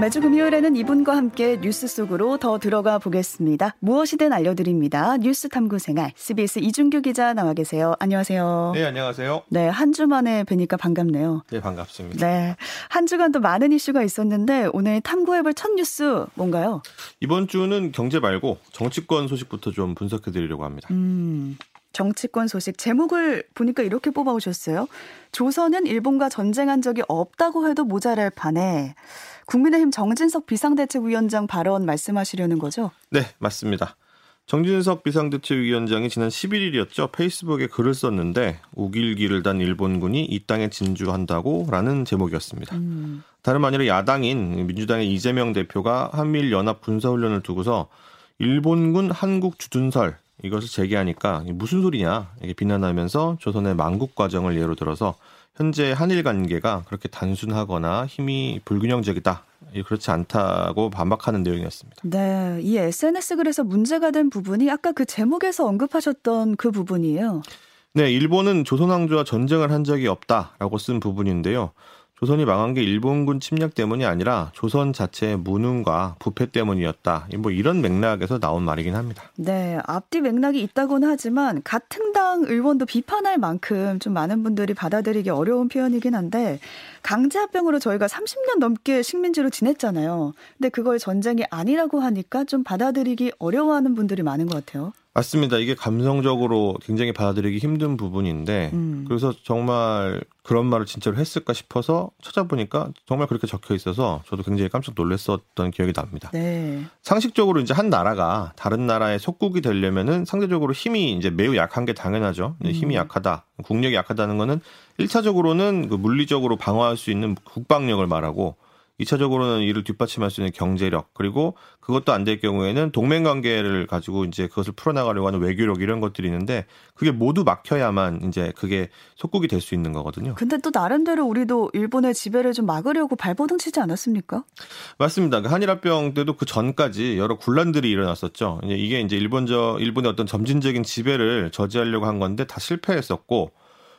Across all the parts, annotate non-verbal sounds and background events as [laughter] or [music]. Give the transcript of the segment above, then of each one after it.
매주 금요일에는 이분과 함께 뉴스 속으로 더 들어가 보겠습니다. 무엇이든 알려드립니다. 뉴스 탐구 생활. CBS 이준규 기자 나와 계세요. 안녕하세요. 네, 안녕하세요. 네, 한 주 만에 뵈니까 반갑네요. 네, 반갑습니다. 네. 한 주간도 많은 이슈가 있었는데 오늘 탐구해볼 첫 뉴스 뭔가요? 이번 주는 경제 말고 정치권 소식부터 좀 분석해 드리려고 합니다. 음. 정치권 소식 제목을 보니까 이렇게 뽑아오셨어요. 조선은 일본과 전쟁한 적이 없다고 해도 모자랄 판에 국민의힘 정진석 비상대책위원장 발언 말씀하시려는 거죠? 네, 맞습니다. 정진석 비상대책위원장이 지난 11일이었죠. 페이스북에 글을 썼는데 우길기를 단 일본군이 이 땅에 진주한다고라는 제목이었습니다. 음. 다름 아니라 야당인 민주당의 이재명 대표가 한미일 연합 군사훈련을 두고서 일본군 한국 주둔설 이것을 제기하니까 무슨 소리냐 이렇게 비난하면서 조선의 망국 과정을 예로 들어서 현재 한일 관계가 그렇게 단순하거나 힘이 불균형적이다. 그렇지 않다고 반박하는 내용이었습니다. 네, 이 SNS 글에서 문제가 된 부분이 아까 그 제목에서 언급하셨던 그 부분이에요. 네, 일본은 조선왕조와 전쟁을 한 적이 없다라고 쓴 부분인데요. 조선이 망한 게 일본군 침략 때문이 아니라 조선 자체의 무능과 부패 때문이었다. 뭐 이런 맥락에서 나온 말이긴 합니다. 네, 앞뒤 맥락이 있다고는 하지만 같은 당 의원도 비판할 만큼 좀 많은 분들이 받아들이기 어려운 표현이긴 한데 강제합병으로 저희가 30년 넘게 식민지로 지냈잖아요. 근데 그걸 전쟁이 아니라고 하니까 좀 받아들이기 어려워하는 분들이 많은 것 같아요. 맞습니다. 이게 감성적으로 굉장히 받아들이기 힘든 부분인데 음. 그래서 정말 그런 말을 진짜로 했을까 싶어서 찾아보니까 정말 그렇게 적혀 있어서 저도 굉장히 깜짝 놀랐었던 기억이 납니다. 네. 상식적으로 이제 한 나라가 다른 나라의 속국이 되려면은 상대적으로 힘이 이제 매우 약한 게 당연하죠. 음. 힘이 약하다, 국력이 약하다는 거는 1차적으로는 그 물리적으로 방어할 수 있는 국방력을 말하고 2차적으로는 이를 뒷받침할 수 있는 경제력 그리고 그것도 안 될 경우에는 동맹 관계를 가지고 이제 그것을 풀어나가려고 하는 외교력 이런 것들이 있는데 그게 모두 막혀야만 이제 그게 속국이 될 수 있는 거거든요. 근데 또 나름대로 우리도 일본의 지배를 좀 막으려고 발버둥 치지 않았습니까? 맞습니다. 그 한일합병 때도 그 전까지 여러 군란들이 일어났었죠. 이게 이제 일본저 일본의 어떤 점진적인 지배를 저지하려고 한 건데 다 실패했었고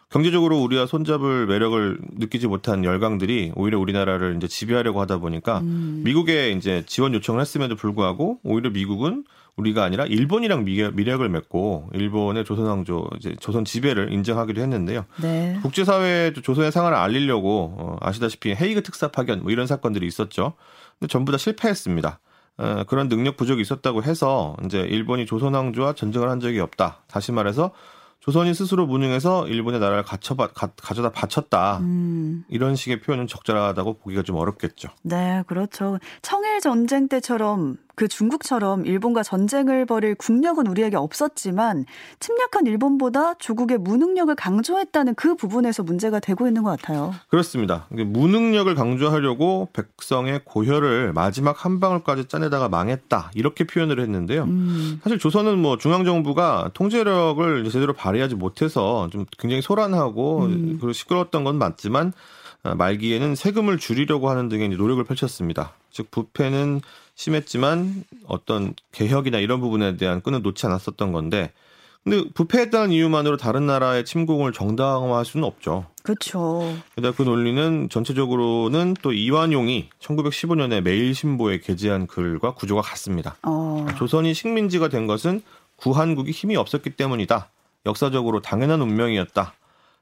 경제적으로 우리와 손잡을 매력을 느끼지 못한 열강들이 오히려 우리나라를 이제 지배하려고 하다 보니까 음. 미국에 이제 지원 요청을 했음에도 불구하고 오히려 미국은 우리가 아니라 일본이랑 미력을 맺고 일본의 조선왕조 이제 조선 지배를 인정하기도 했는데요. 네. 국제사회에 조선의 상황을 알리려고 어, 아시다시피 헤이그 특사 파견 뭐 이런 사건들이 있었죠. 근데 전부 다 실패했습니다. 어, 그런 능력 부족이 있었다고 해서 이제 일본이 조선왕조와 전쟁을 한 적이 없다. 다시 말해서 조선이 스스로 무능해서 일본의 나라를 가져다 가져다 바쳤다. 음. 이런 식의 표현은 적절하다고 보기가 좀 어렵겠죠. 네, 그렇죠. 청일 전쟁 때처럼 그 중국처럼 일본과 전쟁을 벌일 국력은 우리에게 없었지만 침략한 일본보다 조국의 무능력을 강조했다는 그 부분에서 문제가 되고 있는 것 같아요. 그렇습니다. 무능력을 강조하려고 백성의 고혈을 마지막 한 방울까지 짜내다가 망했다 이렇게 표현을 했는데요. 음. 사실 조선은 뭐 중앙 정부가 통제력을 제대로 발휘하지 못해서 좀 굉장히 소란하고 음. 그리고 시끄러웠던 건 맞지만 어, 말기에는 세금을 줄이려고 하는 등의 노력을 펼쳤습니다. 즉 부패는 심했지만 어떤 개혁이나 이런 부분에 대한 끈을 놓지 않았었던 건데 근데 부패했다는 이유만으로 다른 나라의 침공을 정당화할 수는 없죠. 그렇죠. 게다가 그 논리는 전체적으로는 또 이완용이 1915년에 매일신보에 게재한 글과 구조가 같습니다. 어. 조선이 식민지가 된 것은 구한국이 힘이 없었기 때문이다. 역사적으로 당연한 운명이었다.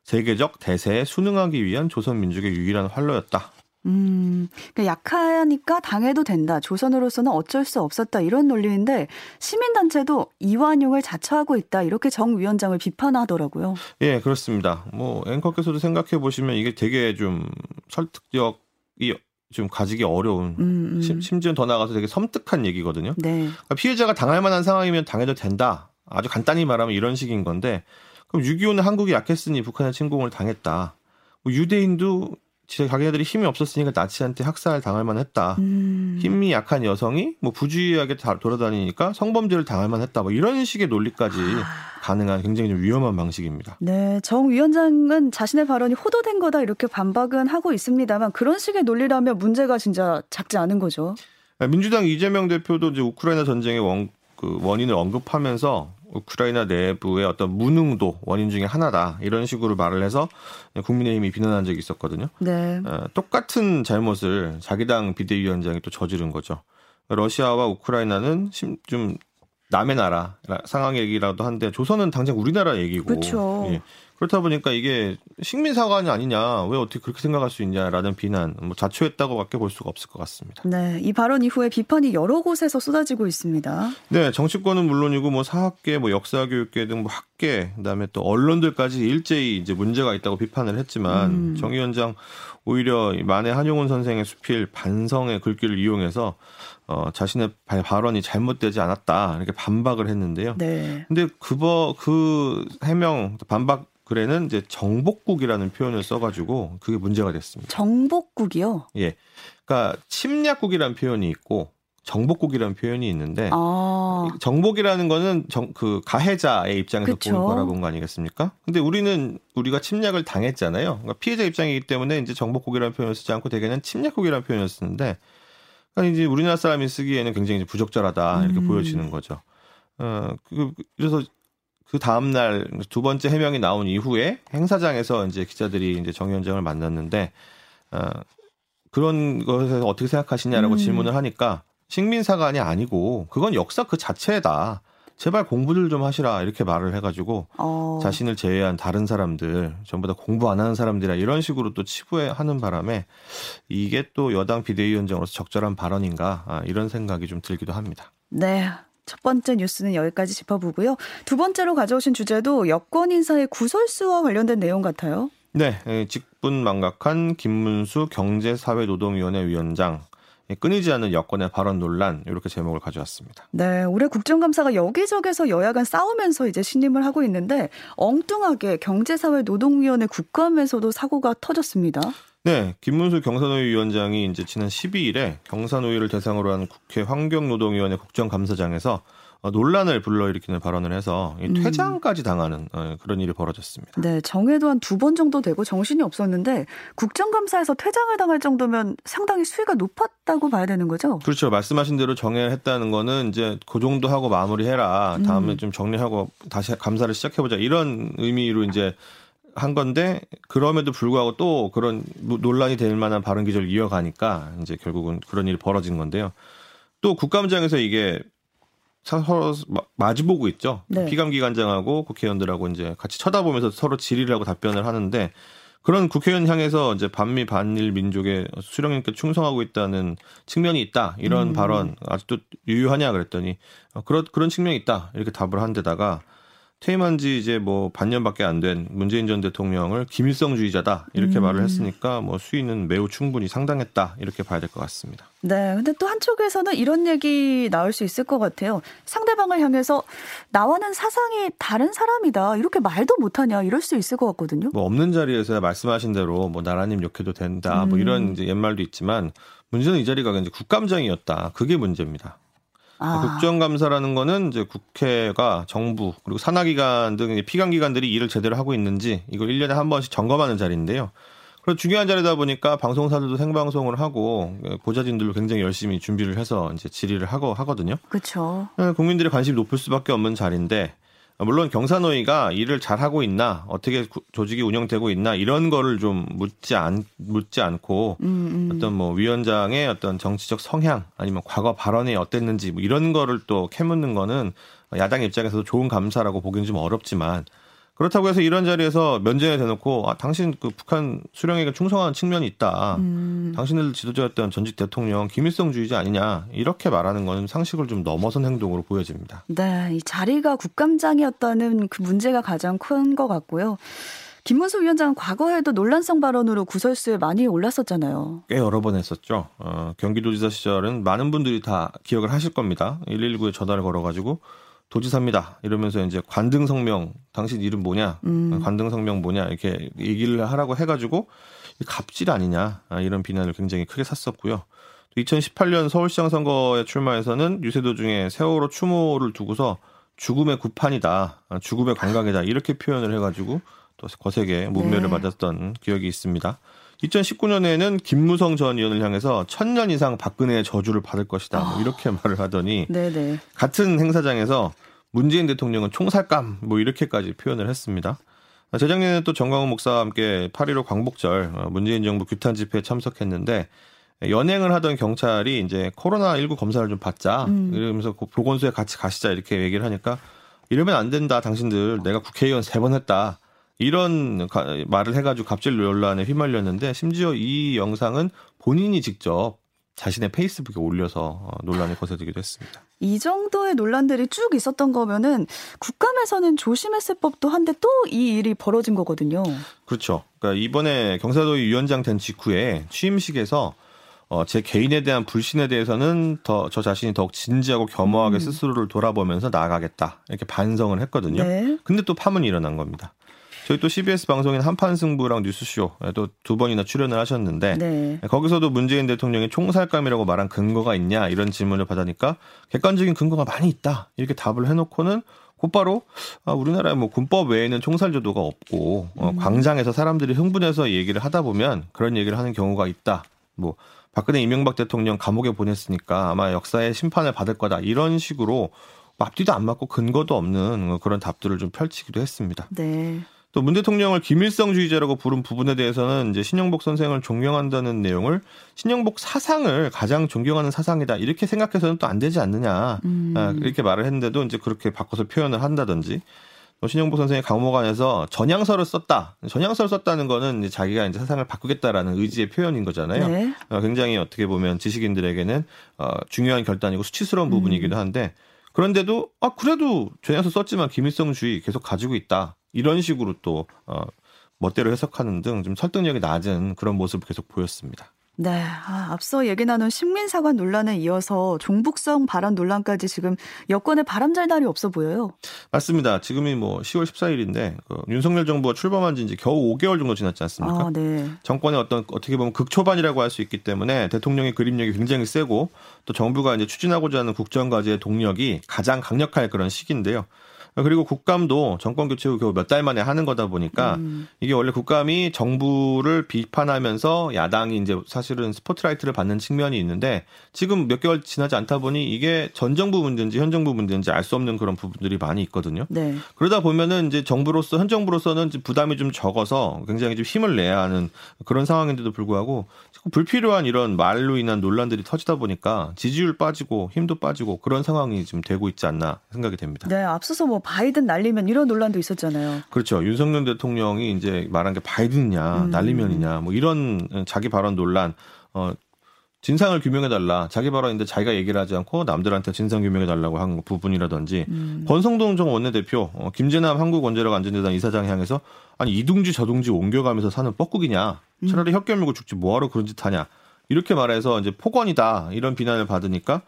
세계적 대세에 순응하기 위한 조선 민족의 유일한 활로였다. 음, 그러니까 약하니까 당해도 된다. 조선으로서는 어쩔 수 없었다. 이런 논리인데 시민단체도 이완용을 자처하고 있다. 이렇게 정 위원장을 비판하더라고요. 예, 그렇습니다. 뭐 앵커께서도 생각해 보시면 이게 되게 좀 설득력이 좀 가지기 어려운 음, 음. 심지어 더 나가서 되게 섬뜩한 얘기거든요. 네. 그러니까 피해자가 당할 만한 상황이면 당해도 된다. 아주 간단히 말하면 이런 식인 건데 그럼 6.25는 한국이 약했으니 북한의 침공을 당했다. 뭐 유대인도 진짜 자기네들이 힘이 없었으니까 나치한테 학살 당할 만했다. 음. 힘이 약한 여성이 뭐 부주의하게 돌아다니니까 성범죄를 당할 만했다. 뭐 이런 식의 논리까지 아. 가능한 굉장히 좀 위험한 방식입니다. 네, 정 위원장은 자신의 발언이 호도된 거다 이렇게 반박은 하고 있습니다만 그런 식의 논리라면 문제가 진짜 작지 않은 거죠. 민주당 이재명 대표도 이제 우크라이나 전쟁의 원, 그 원인을 언급하면서 우크라이나 내부의 어떤 무능도 원인 중에 하나다 이런 식으로 말을 해서 국민의힘이 비난한 적이 있었거든요. 네. 어, 똑같은 잘못을 자기 당 비대위원장이 또 저지른 거죠. 러시아와 우크라이나는 좀 남의 나라 상황 얘기라도 한데 조선은 당장 우리나라 얘기고 그렇죠. 예. 그렇다 보니까 이게 식민 사관이 아니냐 왜 어떻게 그렇게 생각할 수 있냐라는 비난 뭐 자초했다고밖에 볼 수가 없을 것 같습니다. 네, 이 발언 이후에 비판이 여러 곳에서 쏟아지고 있습니다. 네, 정치권은 물론이고 뭐 사학계, 뭐 역사교육계 등 뭐 학계, 그다음에 또 언론들까지 일제히 이제 문제가 있다고 비판을 했지만 음. 정 위원장 오히려 만해 한용운 선생의 수필 반성의 글귀를 이용해서 어, 자신의 발언이 잘못되지 않았다 이렇게 반박을 했는데요. 네. 근데 그거 그 해명 반박 글에는 이제 정복국이라는 표현을 써가지고 그게 문제가 됐습니다. 정복국이요? 예. 그러니까 침략국이라는 표현이 있고 정복국이라는 표현이 있는데 아. 정복이라는 거는 정, 그 가해자의 입장에서 그쵸? 본 거라본 거 아니겠습니까? 근데 우리는 우리가 침략을 당했잖아요. 그러니까 피해자 입장이기 때문에 이제 정복국이라는 표현을 쓰지 않고 대개는 침략국이라는 표현을 쓰는데 그러니까 이제 우리나라 사람이 쓰기에는 굉장히 부적절하다 이렇게 음. 보여지는 거죠. 어, 그, 그래서 그 다음 날 두 번째 해명이 나온 이후에 행사장에서 이제 기자들이 이제 정 위원장을 만났는데 어, 그런 것에 어떻게 생각하시냐라고 음. 질문을 하니까 식민사관이 아니고 그건 역사 그 자체다. 제발 공부들 좀 하시라 이렇게 말을 해가지고 어. 자신을 제외한 다른 사람들 전부 다 공부 안 하는 사람들이라 이런 식으로 또 치부하는 바람에 이게 또 여당 비대위원장으로서 적절한 발언인가 아, 이런 생각이 좀 들기도 합니다. 네. 첫 번째 뉴스는 여기까지 짚어보고요. 두 번째로 가져오신 주제도 여권 인사의 구설수와 관련된 내용 같아요. 네, 직분 망각한 김문수 경제사회노동위원회 위원장 끊이지 않는 여권의 발언 논란 이렇게 제목을 가져왔습니다. 네, 올해 국정감사가 여기저기서 여야 간 싸우면서 이제 신임을 하고 있는데 엉뚱하게 경제사회노동위원회 국감에서도 사고가 터졌습니다. 네, 김문수 경산노위 위원장이 이제 지난 12일에 경산노위를 대상으로 한 국회 환경노동위원회 국정감사장에서 어, 논란을 불러일으키는 발언을 해서 음. 퇴장까지 당하는 어, 그런 일이 벌어졌습니다. 네, 정해도 한 두 번 정도 되고 정신이 없었는데 국정감사에서 퇴장을 당할 정도면 상당히 수위가 높았다고 봐야 되는 거죠? 그렇죠. 말씀하신 대로 정해했다는 거는 이제 그 정도 하고 마무리해라. 다음에 음. 좀 정리하고 다시 감사를 시작해보자. 이런 의미로 이제 한 건데 그럼에도 불구하고 또 그런 논란이 될 만한 발언 기조를 이어가니까 이제 결국은 그런 일이 벌어진 건데요. 또 국감장에서 이게 서로 마주보고 있죠. 네. 피감기관장하고 국회의원들하고 이제 같이 쳐다보면서 서로 질의를 하고 답변을 하는데 그런 국회의원 향해서 이제 반미 반일 민족의 수령님께 충성하고 있다는 측면이 있다 이런 음. 발언 아직도 유효하냐 그랬더니 어, 그런 그런 측면이 있다 이렇게 답을 한 데다가 퇴임한 지 이제 뭐 반년밖에 안 된 문재인 전 대통령을 김일성주의자다 이렇게 음. 말을 했으니까 뭐 수위는 매우 충분히 상당했다 이렇게 봐야 될 것 같습니다. 네. 근데 또 한쪽에서는 이런 얘기 나올 수 있을 것 같아요. 상대방을 향해서 나와는 사상이 다른 사람이다. 이렇게 말도 못하냐. 이럴 수 있을 것 같거든요. 뭐 없는 자리에서 말씀하신 대로 뭐 나라님 욕해도 된다. 음. 뭐 이런 이제 옛말도 있지만 문제는 이 자리가 이제 국감장이었다. 그게 문제입니다. 아. 국정감사라는 거는 이제 국회가 정부 그리고 산하기관 등 피감기관들이 일을 제대로 하고 있는지 이걸 1년에 한 번씩 점검하는 자리인데요. 그리고 중요한 자리다 보니까 방송사들도 생방송을 하고 보좌진들도 굉장히 열심히 준비를 해서 이제 질의를 하고 하거든요. 그렇죠. 국민들의 관심이 높을 수밖에 없는 자리인데 물론 경사노위가 일을 잘 하고 있나 어떻게 조직이 운영되고 있나 이런 거를 좀 묻지 않 묻지 않고 음, 음. 어떤 뭐 위원장의 어떤 정치적 성향 아니면 과거 발언이 어땠는지 뭐 이런 거를 또 캐묻는 거는 야당 입장에서도 좋은 감사라고 보기는 좀 어렵지만 그렇다고 해서 이런 자리에서 면전에 대놓고 아 당신 그 북한 수령에게 충성하는 측면이 있다. 음. 당신들 지도자였던 전직 대통령 김일성주의자 아니냐 이렇게 말하는 것은 상식을 좀 넘어선 행동으로 보여집니다. 네, 이 자리가 국감장이었다는 그 문제가 가장 큰 것 같고요. 김문수 위원장은 과거에도 논란성 발언으로 구설수에 많이 올랐었잖아요. 꽤 여러 번 했었죠. 어, 경기도지사 시절은 많은 분들이 다 기억을 하실 겁니다. 119에 전화를 걸어가지고 도지사입니다. 이러면서 이제 관등 성명, 당신 이름 뭐냐, 음. 관등 성명 뭐냐 이렇게 얘기를 하라고 해가지고 갑질 아니냐 아, 이런 비난을 굉장히 크게 샀었고요. 2018년 서울시장 선거에 출마해서는 유세 도 중에 세월호 추모를 두고서 죽음의 구판이다, 아, 죽음의 관광이다 이렇게 표현을 해가지고 또 거세게 문매를 네. 맞았던 기억이 있습니다. 2019년에는 김무성 전 의원을 향해서 천년 이상 박근혜의 저주를 받을 것이다. 뭐 이렇게 [laughs] 말을 하더니 네네. 같은 행사장에서 문재인 대통령은 총살감 뭐 이렇게까지 표현을 했습니다. 재작년에 또 정광훈 목사와 함께 8.15 광복절 어, 문재인 정부 규탄 집회에 참석했는데 연행을 하던 경찰이 이제 코로나19 검사를 좀 받자 음. 이러면서 보건소에 같이 가시자 이렇게 얘기를 하니까 이러면 안 된다 당신들 내가 국회의원 세 번 했다 이런 말을 해가지고 갑질 논란에 휘말렸는데 심지어 이 영상은 본인이 직접 자신의 페이스북에 올려서 어, 논란이 거세지기도 했습니다. 이 정도의 논란들이 쭉 있었던 거면은 국감에서는 조심했을 법도 한데 또 이 일이 벌어진 거거든요. 그렇죠. 그러니까 이번에 경사도의 위원장 된 직후에 취임식에서 어, 제 개인에 대한 불신에 대해서는 더 저 자신이 더욱 진지하고 겸허하게 음. 스스로를 돌아보면서 나아가겠다 이렇게 반성을 했거든요. 네. 근데 또 파문이 일어난 겁니다. 저희 또 CBS 방송인 한판승부랑 뉴스쇼 또 두 번이나 출연을 하셨는데 네. 거기서도 문재인 대통령이 총살감이라고 말한 근거가 있냐 이런 질문을 받으니까 객관적인 근거가 많이 있다 이렇게 답을 해놓고는 곧바로 아, 우리나라에 뭐 군법 외에는 총살제도가 없고 어, 음. 광장에서 사람들이 흥분해서 얘기를 하다 보면 그런 얘기를 하는 경우가 있다. 뭐 박근혜 이명박 대통령 감옥에 보냈으니까 아마 역사의 심판을 받을 거다 이런 식으로 앞뒤도 안 맞고 근거도 없는 그런 답들을 좀 펼치기도 했습니다. 네. 또 문 대통령을 김일성주의자라고 부른 부분에 대해서는 이제 신영복 선생을 존경한다는 내용을 신영복 사상을 가장 존경하는 사상이다 이렇게 생각해서는 또 안 되지 않느냐 음. 아, 이렇게 말을 했는데도 이제 그렇게 바꿔서 표현을 한다든지 또 신영복 선생이 강모관에서 전향서를 썼다. 전향서를 썼다는 거는 이제 자기가 이제 사상을 바꾸겠다라는 의지의 표현인 거잖아요. 네. 어, 굉장히 어떻게 보면 지식인들에게는 어, 중요한 결단이고 수치스러운 부분이기도 음. 한데 그런데도 아 그래도 전향서 썼지만 김일성주의 계속 가지고 있다. 이런 식으로 또 어, 멋대로 해석하는 등 좀 설득력이 낮은 그런 모습을 계속 보였습니다. 네. 아, 앞서 얘기 나눈 식민사관 논란에 이어서 종북성 발언 논란까지 지금 여권에 바람잘 날이 없어 보여요. 맞습니다. 지금이 뭐 10월 14일인데 그 윤석열 정부가 출범한 지 이제 겨우 5개월 정도 지났지 않습니까? 아, 네. 정권의 어떤 어떻게 보면 극초반이라고 할 수 있기 때문에 대통령의 그림력이 굉장히 세고 또 정부가 이제 추진하고자 하는 국정과제의 동력이 가장 강력할 그런 시기인데요. 그리고 국감도 정권 교체 후 겨우 몇 달 만에 하는 거다 보니까 음. 이게 원래 국감이 정부를 비판하면서 야당이 이제 사실은 스포트라이트를 받는 측면이 있는데 지금 몇 개월 지나지 않다 보니 이게 전 정부 문제인지 현 정부 문제인지 알 수 없는 그런 부분들이 많이 있거든요. 네. 그러다 보면은 이제 정부로서 현 정부로서는 부담이 좀 적어서 굉장히 좀 힘을 내야 하는 그런 상황인데도 불구하고 불필요한 이런 말로 인한 논란들이 터지다 보니까 지지율 빠지고 힘도 빠지고 그런 상황이 지금 되고 있지 않나 생각이 됩니다. 네, 앞서서 뭐 바이든 날리면 이런 논란도 있었잖아요. 그렇죠. 윤석열 대통령이 이제 말한 게 바이든이냐, 음. 날리면이냐, 뭐 이런 자기 발언 논란, 어, 진상을 규명해달라. 자기 발언인데 자기가 얘기를 하지 않고 남들한테 진상 규명해달라고 한 부분이라든지 음. 권성동 전 원내대표, 어, 김재남 한국원자력 안전재단 이사장 향해서 아니 이둥지 저둥지 옮겨가면서 사는 뻐꾸기냐. 음. 차라리 음. 혀 깨 물고 죽지 뭐하러 그런 짓 하냐. 이렇게 말해서 이제 폭언이다 이런 비난을 받으니까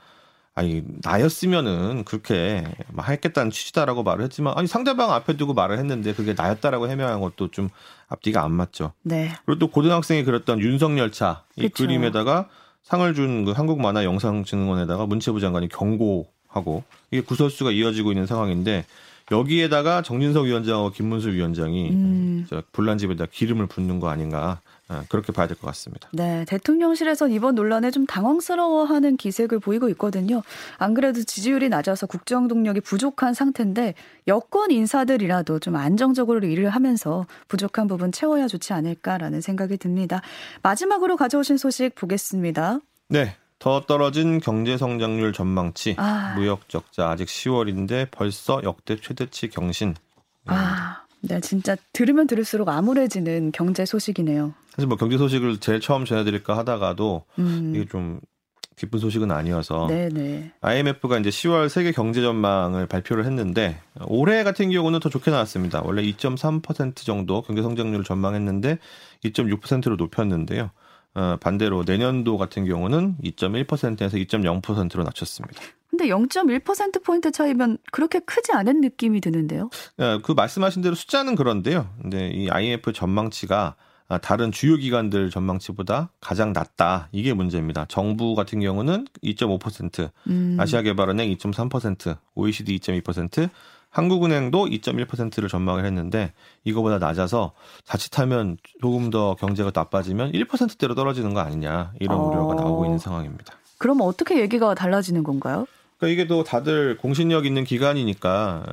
아니 나였으면은 그렇게 했겠다는 취지다라고 말을 했지만 아니 상대방 앞에 두고 말을 했는데 그게 나였다라고 해명한 것도 좀 앞뒤가 안 맞죠. 네. 그리고 또 고등학생이 그렸던 윤석열차 이 그쵸. 그림에다가 상을 준 그 한국만화영상진흥원에다가 문체부 장관이 경고하고 이게 구설수가 이어지고 있는 상황인데 여기에다가 정진석 위원장하고 김문수 위원장이 음. 불난 집에다 기름을 붓는 거 아닌가 아, 그렇게 봐야 될 것 같습니다. 네, 대통령실에서 이번 논란에 좀 당황스러워하는 기색을 보이고 있거든요. 안 그래도 지지율이 낮아서 국정 동력이 부족한 상태인데 여권 인사들이라도 좀 안정적으로 일을 하면서 부족한 부분 채워야 좋지 않을까라는 생각이 듭니다. 마지막으로 가져오신 소식 보겠습니다. 네, 더 떨어진 경제 성장률 전망치, 아. 무역 적자 아직 10월인데 벌써 역대 최대치 경신. 아. 네, 진짜 들으면 들을수록 암울해지는 경제 소식이네요. 사실 뭐 경제 소식을 제일 처음 전해드릴까 하다가도 음. 이게 좀 기쁜 소식은 아니어서 네네. IMF가 이제 10월 세계 경제 전망을 발표를 했는데 올해 같은 경우는 더 좋게 나왔습니다. 원래 2.3% 정도 경제 성장률을 전망했는데 2.6%로 높였는데요. 어, 반대로 내년도 같은 경우는 2.1%에서 2.0%로 낮췄습니다. 근데 0.1%포인트 차이면 그렇게 크지 않은 느낌이 드는데요? 네, 그 말씀하신 대로 숫자는 그런데요. 근데 이 IMF 전망치가 다른 주요 기관들 전망치보다 가장 낮다. 이게 문제입니다. 정부 같은 경우는 2.5%, 음. 아시아개발은행 2.3%, OECD 2.2%, 한국은행도 2.1%를 전망을 했는데 이거보다 낮아서 자칫하면 조금 더 경제가 나빠지면 1%대로 떨어지는 거 아니냐 이런 어. 우려가 나오고 있는 상황입니다. 그럼 어떻게 얘기가 달라지는 건가요? 그러니까 이게 또 다들 공신력 있는 기관이니까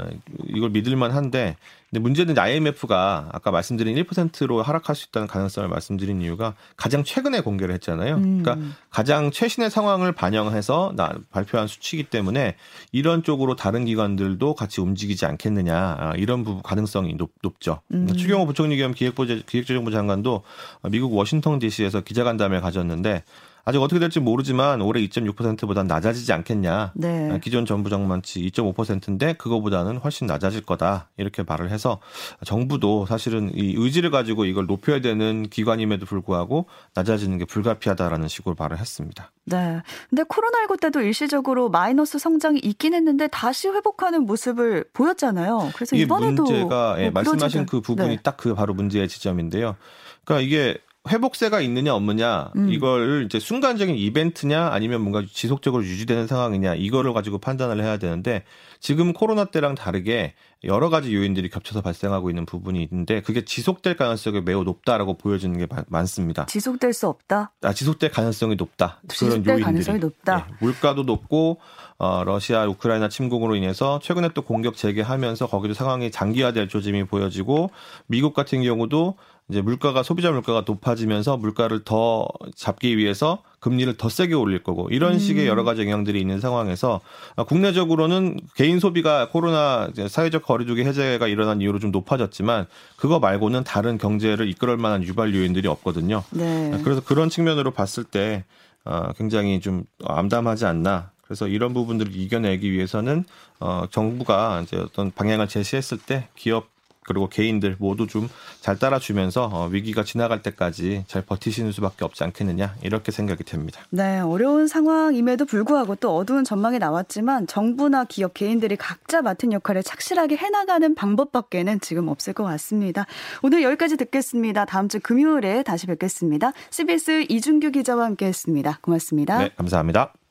이걸 믿을만 한데 근데 문제는 IMF가 아까 말씀드린 1%로 하락할 수 있다는 가능성을 말씀드린 이유가 가장 최근에 공개를 했잖아요. 음. 그러니까 가장 최신의 상황을 반영해서 나, 발표한 수치이기 때문에 이런 쪽으로 다른 기관들도 같이 움직이지 않겠느냐 아, 이런 부분 가능성이 높, 죠 음. 추경호 부총리 겸 기획재정부 장관도 미국 워싱턴 DC에서 기자간담회 가졌는데 아직 어떻게 될지 모르지만 올해 2.6%보다 낮아지지 않겠냐. 네. 아, 기존 정부 정만치 2.5%인데 그거보다는 훨씬 낮아질 거다. 이렇게 말을 해서 정부도 사실은 이 의지를 가지고 이걸 높여야 되는 기관임에도 불구하고 낮아지는 게 불가피하다라는 식으로 말을 했습니다. 네. 근데 코로나19 때도 일시적으로 마이너스 성장이 있긴 했는데 다시 회복하는 모습을 보였잖아요. 그래서 이번에도 문제가 예, 뭐 말씀하신 그러지들- 그 부분이 네. 딱그 바로 문제의 지점인데요. 그러니까 이게 회복세가 있느냐 없느냐 음. 이걸 이제 순간적인 이벤트냐 아니면 뭔가 지속적으로 유지되는 상황이냐 이거를 가지고 판단을 해야 되는데 지금 코로나 때랑 다르게 여러 가지 요인들이 겹쳐서 발생하고 있는 부분이 있는데 그게 지속될 가능성이 매우 높다라고 보여지는 게 마- 많습니다. 지속될 수 없다. 아, 지속될 가능성이 높다. 그런 지속될 요인들이. 가능성이 높다. 예, 물가도 높고 어, 러시아 우크라이나 침공으로 인해서 최근에 또 공격 재개하면서 거기도 상황이 장기화될 조짐이 보여지고 미국 같은 경우도 이제 물가가 소비자 물가가 높아지면서 물가를 더 잡기 위해서 금리를 더 세게 올릴 거고 이런 식의 음. 여러 가지 영향들이 있는 상황에서 아, 국내적으로는 개인 소비가 코로나 사회적 거리두기 해제가 일어난 이후로 좀 높아졌지만 그거 말고는 다른 경제를 이끌을 만한 유발 요인들이 없거든요. 네. 그래서 그런 측면으로 봤을 때 어, 굉장히 좀 암담하지 않나. 그래서 이런 부분들을 이겨내기 위해서는 어, 정부가 이제 어떤 방향을 제시했을 때 기업 그리고 개인들 모두 좀 잘 따라주면서 어, 위기가 지나갈 때까지 잘 버티시는 수밖에 없지 않겠느냐 이렇게 생각이 됩니다. 네, 어려운 상황임에도 불구하고 또 어두운 전망이 나왔지만 정부나 기업 개인들이 각자 맡은 역할을 착실하게 해나가는 방법밖에는 지금 없을 것 같습니다. 오늘 여기까지 듣겠습니다. 다음 주 금요일에 다시 뵙겠습니다. CBS 이준규 기자와 함께했습니다. 고맙습니다. 네, 감사합니다.